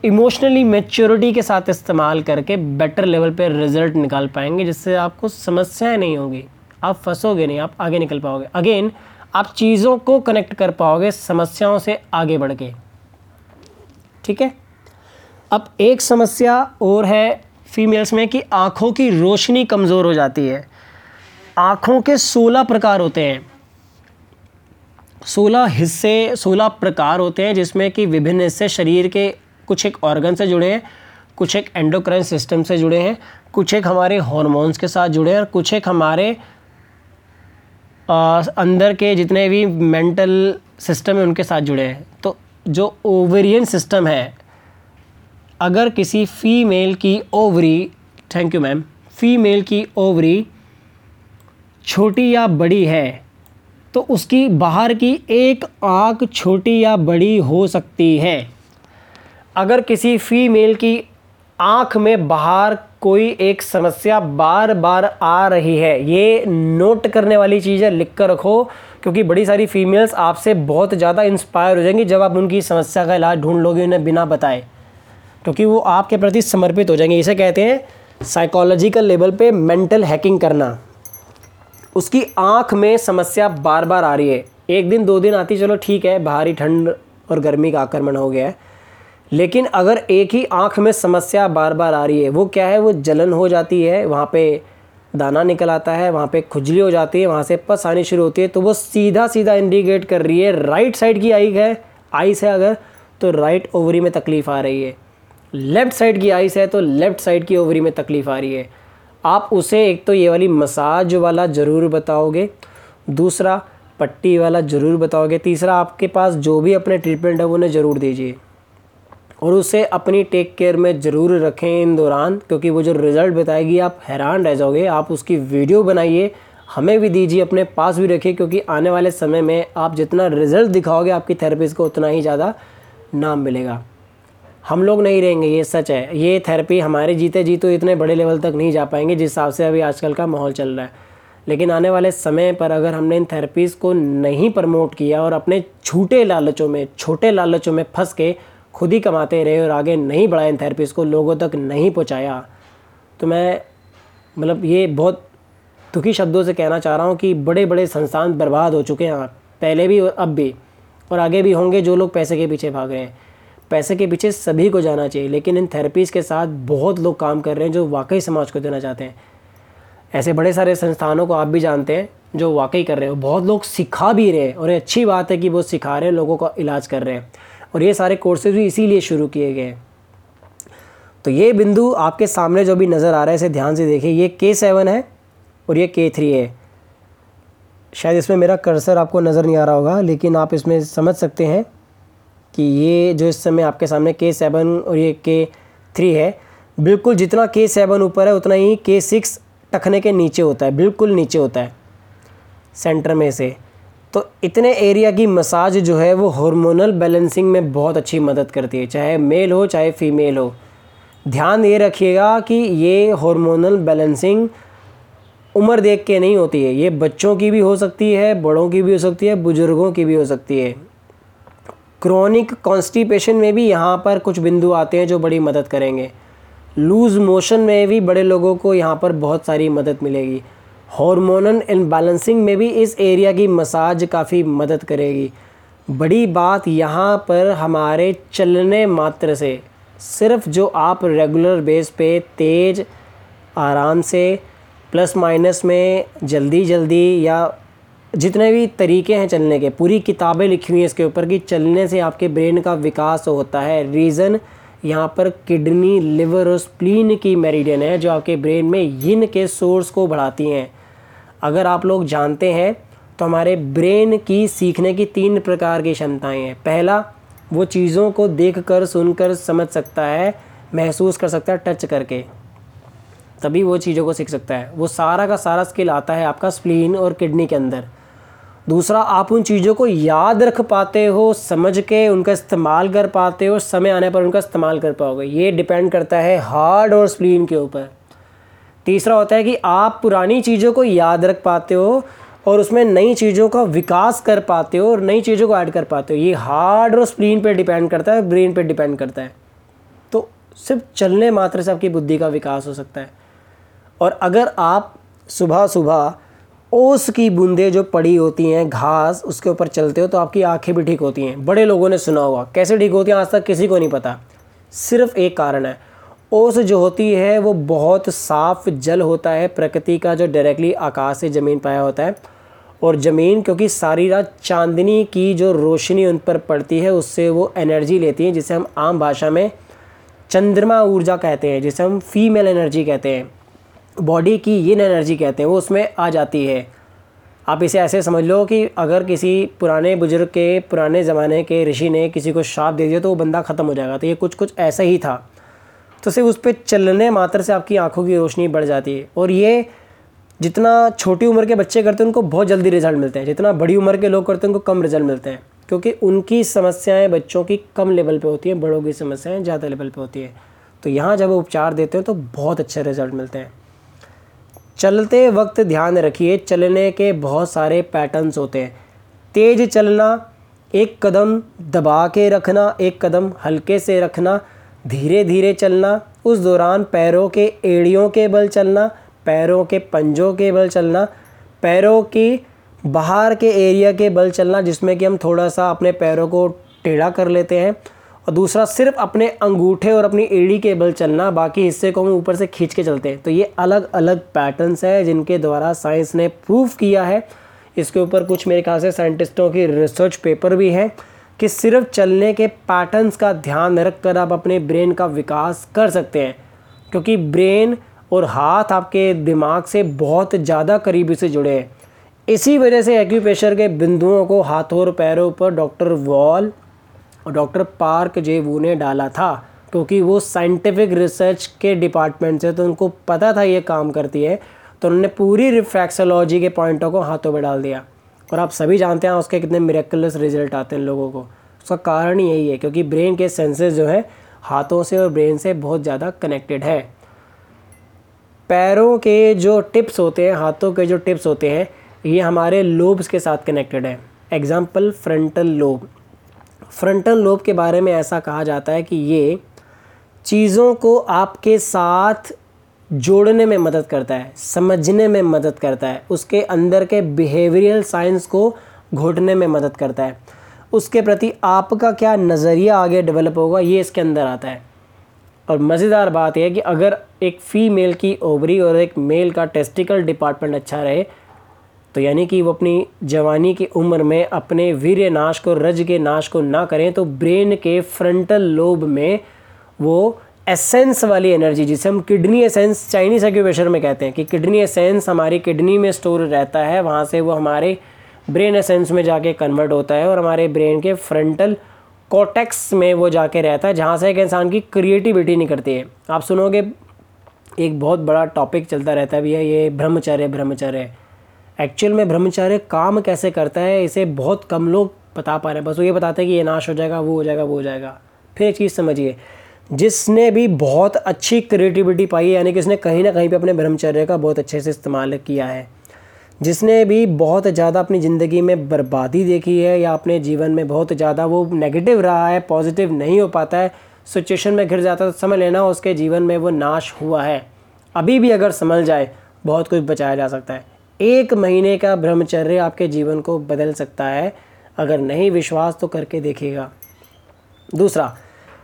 इमोशनली मेच्योरिटी के साथ इस्तेमाल करके बेटर लेवल पे रिज़ल्ट निकाल पाएँगे, जिससे आपको समस्याएँ नहीं होंगी। आप फंसोगे नहीं, आप आगे निकल पाओगे। अगेन आप चीज़ों को कनेक्ट कर पाओगे, समस्याओं से आगे बढ़ के। ठीक है? अब एक समस्या और है फीमेल्स में कि आँखों की रोशनी कमज़ोर हो जाती है। आँखों के सोलह प्रकार होते हैं। सोलह हिस्से, सोलह प्रकार होते हैं, जिसमें कि विभिन्न हिस्से शरीर के कुछ एक ऑर्गन से जुड़े हैं कुछ एक एंडोक्राइन सिस्टम से जुड़े हैं कुछ एक हमारे हॉर्मोन्स के साथ जुड़े हैं और कुछ एक हमारे आ, अंदर के जितने भी मेंटल सिस्टम है उनके साथ जुड़े हैं। तो जो ओवेरियन सिस्टम है अगर किसी फीमेल की ovary thank you ma'am female की ओवरी छोटी या बड़ी है तो उसकी बाहर की एक आँख छोटी या बड़ी हो सकती है। अगर किसी फीमेल की आँख में बाहर कोई एक समस्या बार बार आ रही है, ये नोट करने वाली चीज़ है लिख कर रखो, क्योंकि बड़ी सारी फीमेल्स आपसे बहुत ज़्यादा इंस्पायर हो जाएँगी जब आप उनकी समस्या का इलाज ढूंढ लोगे, उन्हें बिना बताए। क्योंकि वो आपके प्रति समर्पित हो जाएँगे। इसे कहते हैं साइकोलॉजिकल लेवल पे मेंटल हैकिंग करना। उसकी आँख में समस्या बार बार आ रही है। एक दिन, दो दिन आती, चलो ठीक है, बाहरी ठंड और गर्मी का आक्रमण हो गया है। लेकिन अगर एक ही आँख में समस्या बार बार आ रही है, वो क्या है? वो जलन हो जाती है, वहाँ पे दाना निकल आता है, वहाँ पे खुजली हो जाती है, वहाँ से पस आनी शुरू होती है तो वो सीधा सीधा इंडिकेट कर रही है, राइट साइड की आई है आइस है अगर तो राइट ओवरी में तकलीफ़ आ रही है। लेफ़्ट साइड की आइस है तो लेफ़्ट साइड की ओवरी में तकलीफ़ आ रही है। आप उसे एक तो ये वाली मसाज वाला ज़रूर बताओगे, दूसरा पट्टी वाला ज़रूर बताओगे, तीसरा आपके पास जो भी अपने ट्रीटमेंट है उन्हें ज़रूर दीजिए। और उसे अपनी टेक केयर में ज़रूर रखें इन दौरान, क्योंकि वो जो रिज़ल्ट बताएगी, आप हैरान रह जाओगे। आप उसकी वीडियो बनाइए, हमें भी दीजिए, अपने पास भी रखिए, क्योंकि आने वाले समय में आप जितना रिज़ल्ट दिखाओगे, आपकी थेरेपिस्ट को उतना ही ज़्यादा नाम मिलेगा। हम लोग नहीं रहेंगे, ये सच है। ये थेरेपी हमारे जीते जी तो इतने बड़े लेवल तक नहीं जा पाएँगे, जिस हिसाब से अभी आजकल का माहौल चल रहा है। लेकिन आने वाले समय पर अगर हमने इन थेरेपीज़ को नहीं प्रमोट किया और अपने छूटे लालचों में, छोटे लालचों में फंस के खुद ही कमाते रहे और आगे नहीं बढ़ाए इन थेरेपीज़ को, लोगों तक नहीं पहुँचाया। तो मैं मतलब ये बहुत दुखी शब्दों से कहना चाह रहा हूँ कि बड़े बड़े संस्थान बर्बाद हो चुके हैं। पहले भी और अब भी। और आगे भी होंगे जो लोग पैसे के पीछे भाग रहे हैं। पैसे के पीछे सभी को जाना चाहिए, लेकिन इन थेरेपीज़ के साथ बहुत लोग काम कर रहे हैं जो वाकई समाज को देना चाहते हैं। ऐसे बड़े सारे संस्थानों को आप भी जानते हैं जो वाकई कर रहे हैं। बहुत लोग सिखा भी रहे हैं और अच्छी बात है कि वो सिखा रहे हैं, लोगों का इलाज कर रहे हैं। और ये सारे कोर्सेज भी इसीलिए शुरू किए गए हैं। तो ये बिंदु आपके सामने जो भी नज़र आ रहा है, इसे ध्यान से देखिए। ये के सेवन है और ये के थ्री है। शायद इसमें मेरा कर्सर आपको नज़र नहीं आ रहा होगा, लेकिन आप इसमें समझ सकते हैं कि ये जो इस समय आपके सामने के सेवन और ये के थ्री है, बिल्कुल जितना के सेवन ऊपर है, उतना ही के सिक्स टखने के नीचे होता है, बिल्कुल नीचे होता है सेंटर में से। तो इतने एरिया की मसाज जो है वो हार्मोनल बैलेंसिंग में बहुत अच्छी मदद करती है, चाहे मेल हो, चाहे फीमेल हो। ध्यान ये रखिएगा कि ये हार्मोनल बैलेंसिंग उम्र देख के नहीं होती है। ये बच्चों की भी हो सकती है, बड़ों की भी हो सकती है, बुज़ुर्गों की भी हो सकती है। क्रॉनिक कॉन्स्टिपेशन में भी यहाँ पर कुछ बिंदु आते हैं जो बड़ी मदद करेंगे। लूज़ मोशन में भी बड़े लोगों को यहाँ पर बहुत सारी मदद मिलेगी। हार्मोनल इनबैलेंसिंग में भी इस एरिया की मसाज काफ़ी मदद करेगी। बड़ी बात यहाँ पर हमारे चलने मात्र से, सिर्फ़ जो आप रेगुलर बेस पे तेज़, आराम से प्लस माइनस में जल्दी जल्दी या जितने भी तरीके हैं चलने के, पूरी किताबें लिखी हुई हैं इसके ऊपर कि चलने से आपके ब्रेन का विकास होता है। रीज़न यहाँ पर किडनी लिवर और स्प्लीन की मेरिडियन है जो आपके ब्रेन में यिन के सोर्स को बढ़ाती हैं। अगर आप लोग जानते हैं तो हमारे ब्रेन की सीखने की तीन प्रकार की क्षमताएँ हैं। पहला, वो चीज़ों को देख कर सुन कर समझ सकता है, महसूस कर सकता है, टच करके। तभी वो चीज़ों को सीख सकता है। वो सारा का सारा स्किल आता है आपका स्प्लीन और किडनी के अंदर। दूसरा, आप उन चीज़ों को याद रख पाते हो, समझ के उनका इस्तेमाल कर पाते हो, समय आने पर उनका इस्तेमाल कर पाओगे। ये डिपेंड करता है हार्ड और स्प्लीन के ऊपर। तीसरा होता है कि आप पुरानी चीज़ों को याद रख पाते हो और उसमें नई चीज़ों का विकास कर पाते हो और नई चीज़ों को ऐड कर पाते हो। ये हार्ड और स्प्लीन पे डिपेंड करता है ब्रेन पे डिपेंड करता है। तो सिर्फ़ चलने मात्र से आपकी बुद्धि का विकास हो सकता है। और अगर आप सुबह सुबह ओस की बूंदें जो पड़ी होती हैं, घास, उसके ऊपर चलते हो तो आपकी आँखें भी ठीक होती हैं। बड़े लोगों ने सुना होगा। कैसे ठीक होती हैं, आज तक किसी को नहीं पता। सिर्फ़ एक कारण है। ओस जो होती है, वो बहुत साफ़ जल होता है, प्रकृति का जो डायरेक्टली आकाश से ज़मीन पाया होता है। और ज़मीन, क्योंकि सारी रात चांदनी की जो रोशनी उन पर पड़ती है, उससे वो एनर्जी लेती है, जिसे हम आम भाषा में चंद्रमा ऊर्जा कहते हैं, जिसे हम फीमेल एनर्जी कहते हैं। बॉडी की ये एनर्जी कहते हैं, वो उसमें आ जाती है। आप इसे ऐसे समझ लो कि अगर किसी पुराने बुज़ुर्ग के, पुराने ज़माने के ऋषि ने किसी को श्राप दे दिया तो वो बंदा ख़त्म हो जाएगा। तो ये कुछ कुछ ऐसा ही था। तो सिर्फ़ उस पर चलने मात्र से आपकी आँखों की रोशनी बढ़ जाती है। और ये जितना छोटी उम्र के बच्चे करते हैं, उनको बहुत जल्दी रिज़ल्ट मिलते हैं। जितना बड़ी उम्र के लोग करते हैं, उनको कम रिज़ल्ट मिलते हैं। क्योंकि उनकी समस्याएँ बच्चों की कम लेवल पे होती हैं, बड़ों की समस्याएँ ज़्यादा लेवल पे होती है। तो यहाँ जब उपचार देते हैं तो बहुत अच्छे रिज़ल्ट मिलते हैं। चलते वक्त ध्यान रखिए, चलने के बहुत सारे पैटर्न्स होते हैं। तेज़ चलना, एक कदम दबा के रखना, एक कदम हल्के से रखना धीरे धीरे चलना, उस दौरान पैरों के एड़ियों के बल चलना, पैरों के पंजों के बल चलना, पैरों की बाहर के एरिया के बल चलना, जिसमें कि हम थोड़ा सा अपने पैरों को टेढ़ा कर लेते हैं। और दूसरा, सिर्फ़ अपने अंगूठे और अपनी एड़ी के बल चलना, बाकी हिस्से को हम ऊपर से खींच के चलते हैं। तो ये अलग अलग पैटर्न्स हैं, जिनके द्वारा साइंस ने प्रूव किया है। इसके ऊपर कुछ मेरे ख्याल से साइंटिस्टों की रिसर्च पेपर भी हैं। कि सिर्फ़ चलने के पैटर्न्स का ध्यान रख कर आप अपने ब्रेन का विकास कर सकते हैं। क्योंकि ब्रेन और हाथ आपके दिमाग से बहुत ज़्यादा करीबी से जुड़े हैं। इसी वजह से एक्यूप्रेशर के बिंदुओं को हाथों और पैरों पर डॉक्टर वॉल और डॉक्टर पार्क जे वू ने डाला था, क्योंकि वो साइंटिफिक रिसर्च के डिपार्टमेंट से तो उनको पता था ये काम करती है तो उन्होंने पूरी रिफ्रैक्सोलॉजी के पॉइंटों को हाथों में डाल दिया। और आप सभी जानते हैं उसके कितने मेरेकुलस रिज़ल्ट आते हैं लोगों को। उसका कारण यही है, क्योंकि ब्रेन के सेंसेस जो है, हाथों से और ब्रेन से बहुत ज़्यादा कनेक्टेड है। पैरों के जो टिप्स होते हैं, हाथों के जो टिप्स होते हैं, ये हमारे लोब्स के साथ कनेक्टेड है। Example frontal lobe frontal lobe के बारे में ऐसा कहा जाता है कि ये चीज़ों को आपके साथ जोड़ने में मदद करता है, समझने में मदद करता है, उसके अंदर के बिहेवियरल साइंस को घोटने में मदद करता है। उसके प्रति आपका क्या नज़रिया आगे डेवलप होगा, ये इसके अंदर आता है। और मज़ेदार बात यह है कि अगर एक फ़ीमेल की ओवरी और एक मेल का टेस्टिकल डिपार्टमेंट अच्छा रहे तो यानी कि वो अपनी जवानी की उम्र में अपने वीर्य नाश को, रज के नाश को ना करें तो ब्रेन के फ्रंटल लोब में वो एसेंस वाली एनर्जी जिसे हम किडनी एसेंस चाइनीज़ एक्यूपेशर में कहते हैं, कि किडनी एसेंस हमारी किडनी में स्टोर रहता है, वहाँ से वो हमारे ब्रेन एसेंस में जाके कन्वर्ट होता है और हमारे ब्रेन के फ्रंटल कोटेक्स में वो जाके रहता है, जहाँ से एक इंसान की क्रिएटिविटी नहीं करती है। आप सुनोगे, एक बहुत बड़ा टॉपिक चलता रहता है, भैया, ये ब्रह्मचर्य ब्रह्मचर्य। एक्चुअल में ब्रह्मचार्य काम कैसे करता है, इसे बहुत कम लोग बता पा रहे हैं। बस वो ये बताते हैं कि ये नाश हो जाएगा, वो हो जाएगा, वो हो जाएगा। फिर एक चीज़ समझिए जिसने भी बहुत अच्छी क्रिएटिविटी पाई है, यानी कि उसने कहीं ना कहीं पे अपने ब्रह्मचर्य का बहुत अच्छे से इस्तेमाल किया है। जिसने भी बहुत ज़्यादा अपनी ज़िंदगी में बर्बादी देखी है या अपने जीवन में बहुत ज़्यादा वो नेगेटिव रहा है पॉजिटिव नहीं हो पाता है सिचुएशन में घिर जाता है तो समझ लेना उसके जीवन में वो नाश हुआ है। अभी भी अगर समझ जाए, बहुत कुछ बचाया जा सकता है। एक महीने का ब्रह्मचर्य आपके जीवन को बदल सकता है, अगर नहीं, विश्वास तो करके देखिएगा। दूसरा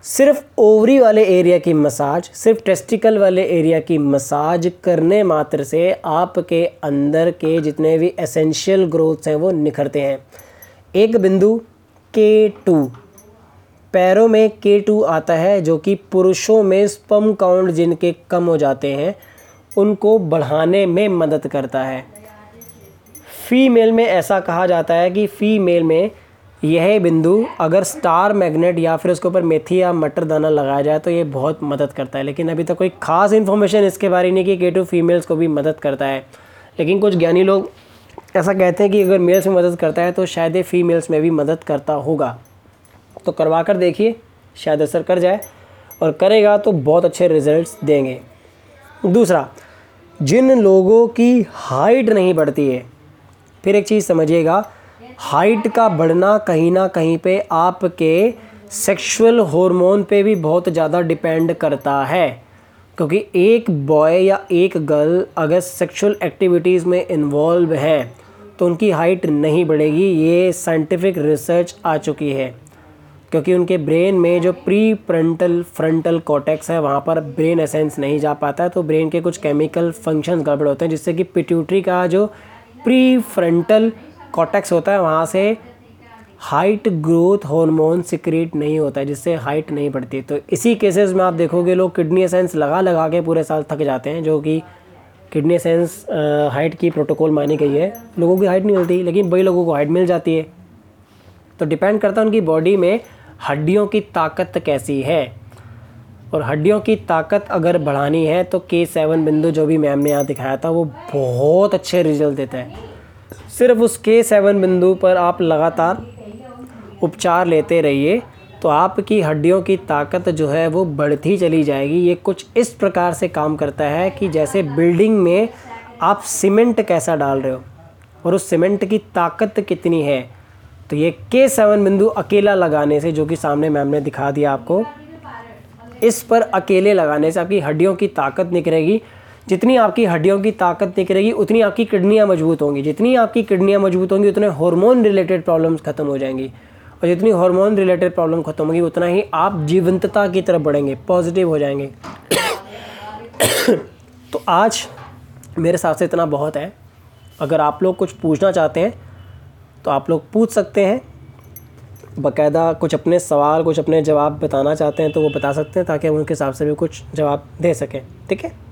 सिर्फ़ ओवरी वाले एरिया की मसाज, सिर्फ़ टेस्टिकल वाले एरिया की मसाज करने मात्र से आपके अंदर के जितने भी एसेंशियल ग्रोथ्स हैं वो निखरते हैं। एक बिंदु के टू पैरों में के टू आता है जो कि पुरुषों में स्पम काउंट जिनके कम हो जाते हैं, उनको बढ़ाने में मदद करता है। फीमेल में ऐसा कहा जाता है कि फीमेल में यह बिंदु, अगर स्टार मैग्नेट या फिर उसके ऊपर मेथी या मटर दाना लगाया जाए तो ये बहुत मदद करता है। लेकिन अभी तक कोई ख़ास इन्फॉर्मेशन इसके बारे नहीं कि के टू फीमेल्स को भी मदद करता है। लेकिन कुछ ज्ञानी लोग ऐसा कहते हैं कि अगर मेल्स में मदद करता है तो शायद ये फीमेल्स में भी मदद करता होगा। तो करवा कर देखिए, शायद असर कर जाए और करेगा तो बहुत अच्छे रिजल्ट्स देंगे। दूसरा, जिन लोगों की हाइट नहीं बढ़ती है, फिर एक चीज़ समझिएगा हाइट का बढ़ना कहीं ना कहीं पे आपके सेक्सुअल हार्मोन पे भी बहुत ज़्यादा डिपेंड करता है। क्योंकि एक बॉय या एक गर्ल अगर सेक्सुअल एक्टिविटीज़ में इन्वॉल्व है तो उनकी हाइट नहीं बढ़ेगी, ये साइंटिफिक रिसर्च आ चुकी है। क्योंकि उनके ब्रेन में जो प्री फ्रंटल फ्रंटल कॉटेक्स है, वहाँ पर ब्रेन एसेंस नहीं जा पाता है तो ब्रेन के कुछ केमिकल फ़ंक्शंस गड़बड़ होते हैं, जिससे कि पिट्यूटरी का जो प्री फ्रंटल कॉटेक्स होता है, वहाँ से हाइट ग्रोथ हार्मोन सिक्रेट नहीं होता है, जिससे हाइट नहीं बढ़ती तो इसी केसेस में आप देखोगे, लोग किडनी एसेंस लगा लगा के पूरे साल थक जाते हैं, जो कि किडनी एसेंस हाइट की प्रोटोकॉल मानी गई है। लोगों की हाइट नहीं मिलती, लेकिन वही लोगों को हाइट मिल जाती है। तो डिपेंड करता है उनकी बॉडी में हड्डियों की ताकत कैसी है। और हड्डियों की ताकत अगर बढ़ानी है तो के सेवन बिंदु जो भी मैम ने यहाँ दिखाया था, वो बहुत अच्छे रिज़ल्ट देता है। सिर्फ़ उस के सेवन बिंदु पर आप लगातार उपचार लेते रहिए तो आपकी हड्डियों की ताकत जो है वो बढ़ती चली जाएगी। ये कुछ इस प्रकार से काम करता है कि जैसे बिल्डिंग में आप सीमेंट कैसा डाल रहे हो और उस सीमेंट की ताकत कितनी है। तो ये के सेवन बिंदु अकेला लगाने से, जो कि सामने मैम ने दिखा दिया आपको, इस पर अकेले लगाने से आपकी हड्डियों की ताकत निकलेगी जितनी आपकी हड्डियों की ताकत निकलेगी उतनी आपकी किडनियाँ मज़बूत होंगी। जितनी आपकी किडनियाँ मज़बूत होंगी, उतने हार्मोन रिलेटेड प्रॉब्लम्स खत्म हो जाएँगी। और जितनी हार्मोन रिलेटेड प्रॉब्लम खत्म होगी, उतना ही आप जीवंतता की तरफ़ बढ़ेंगे पॉजिटिव हो जाएँगे। तो आज मेरे हिसाब से इतना बहुत है। अगर आप लोग कुछ पूछना चाहते हैं तो आप लोग पूछ सकते हैं। बाकायदा कुछ अपने सवाल, कुछ अपने जवाब बताना चाहते हैं तो वो बता सकते हैं ताकि हम उनके हिसाब से भी कुछ जवाब दे सकें। ठीक है?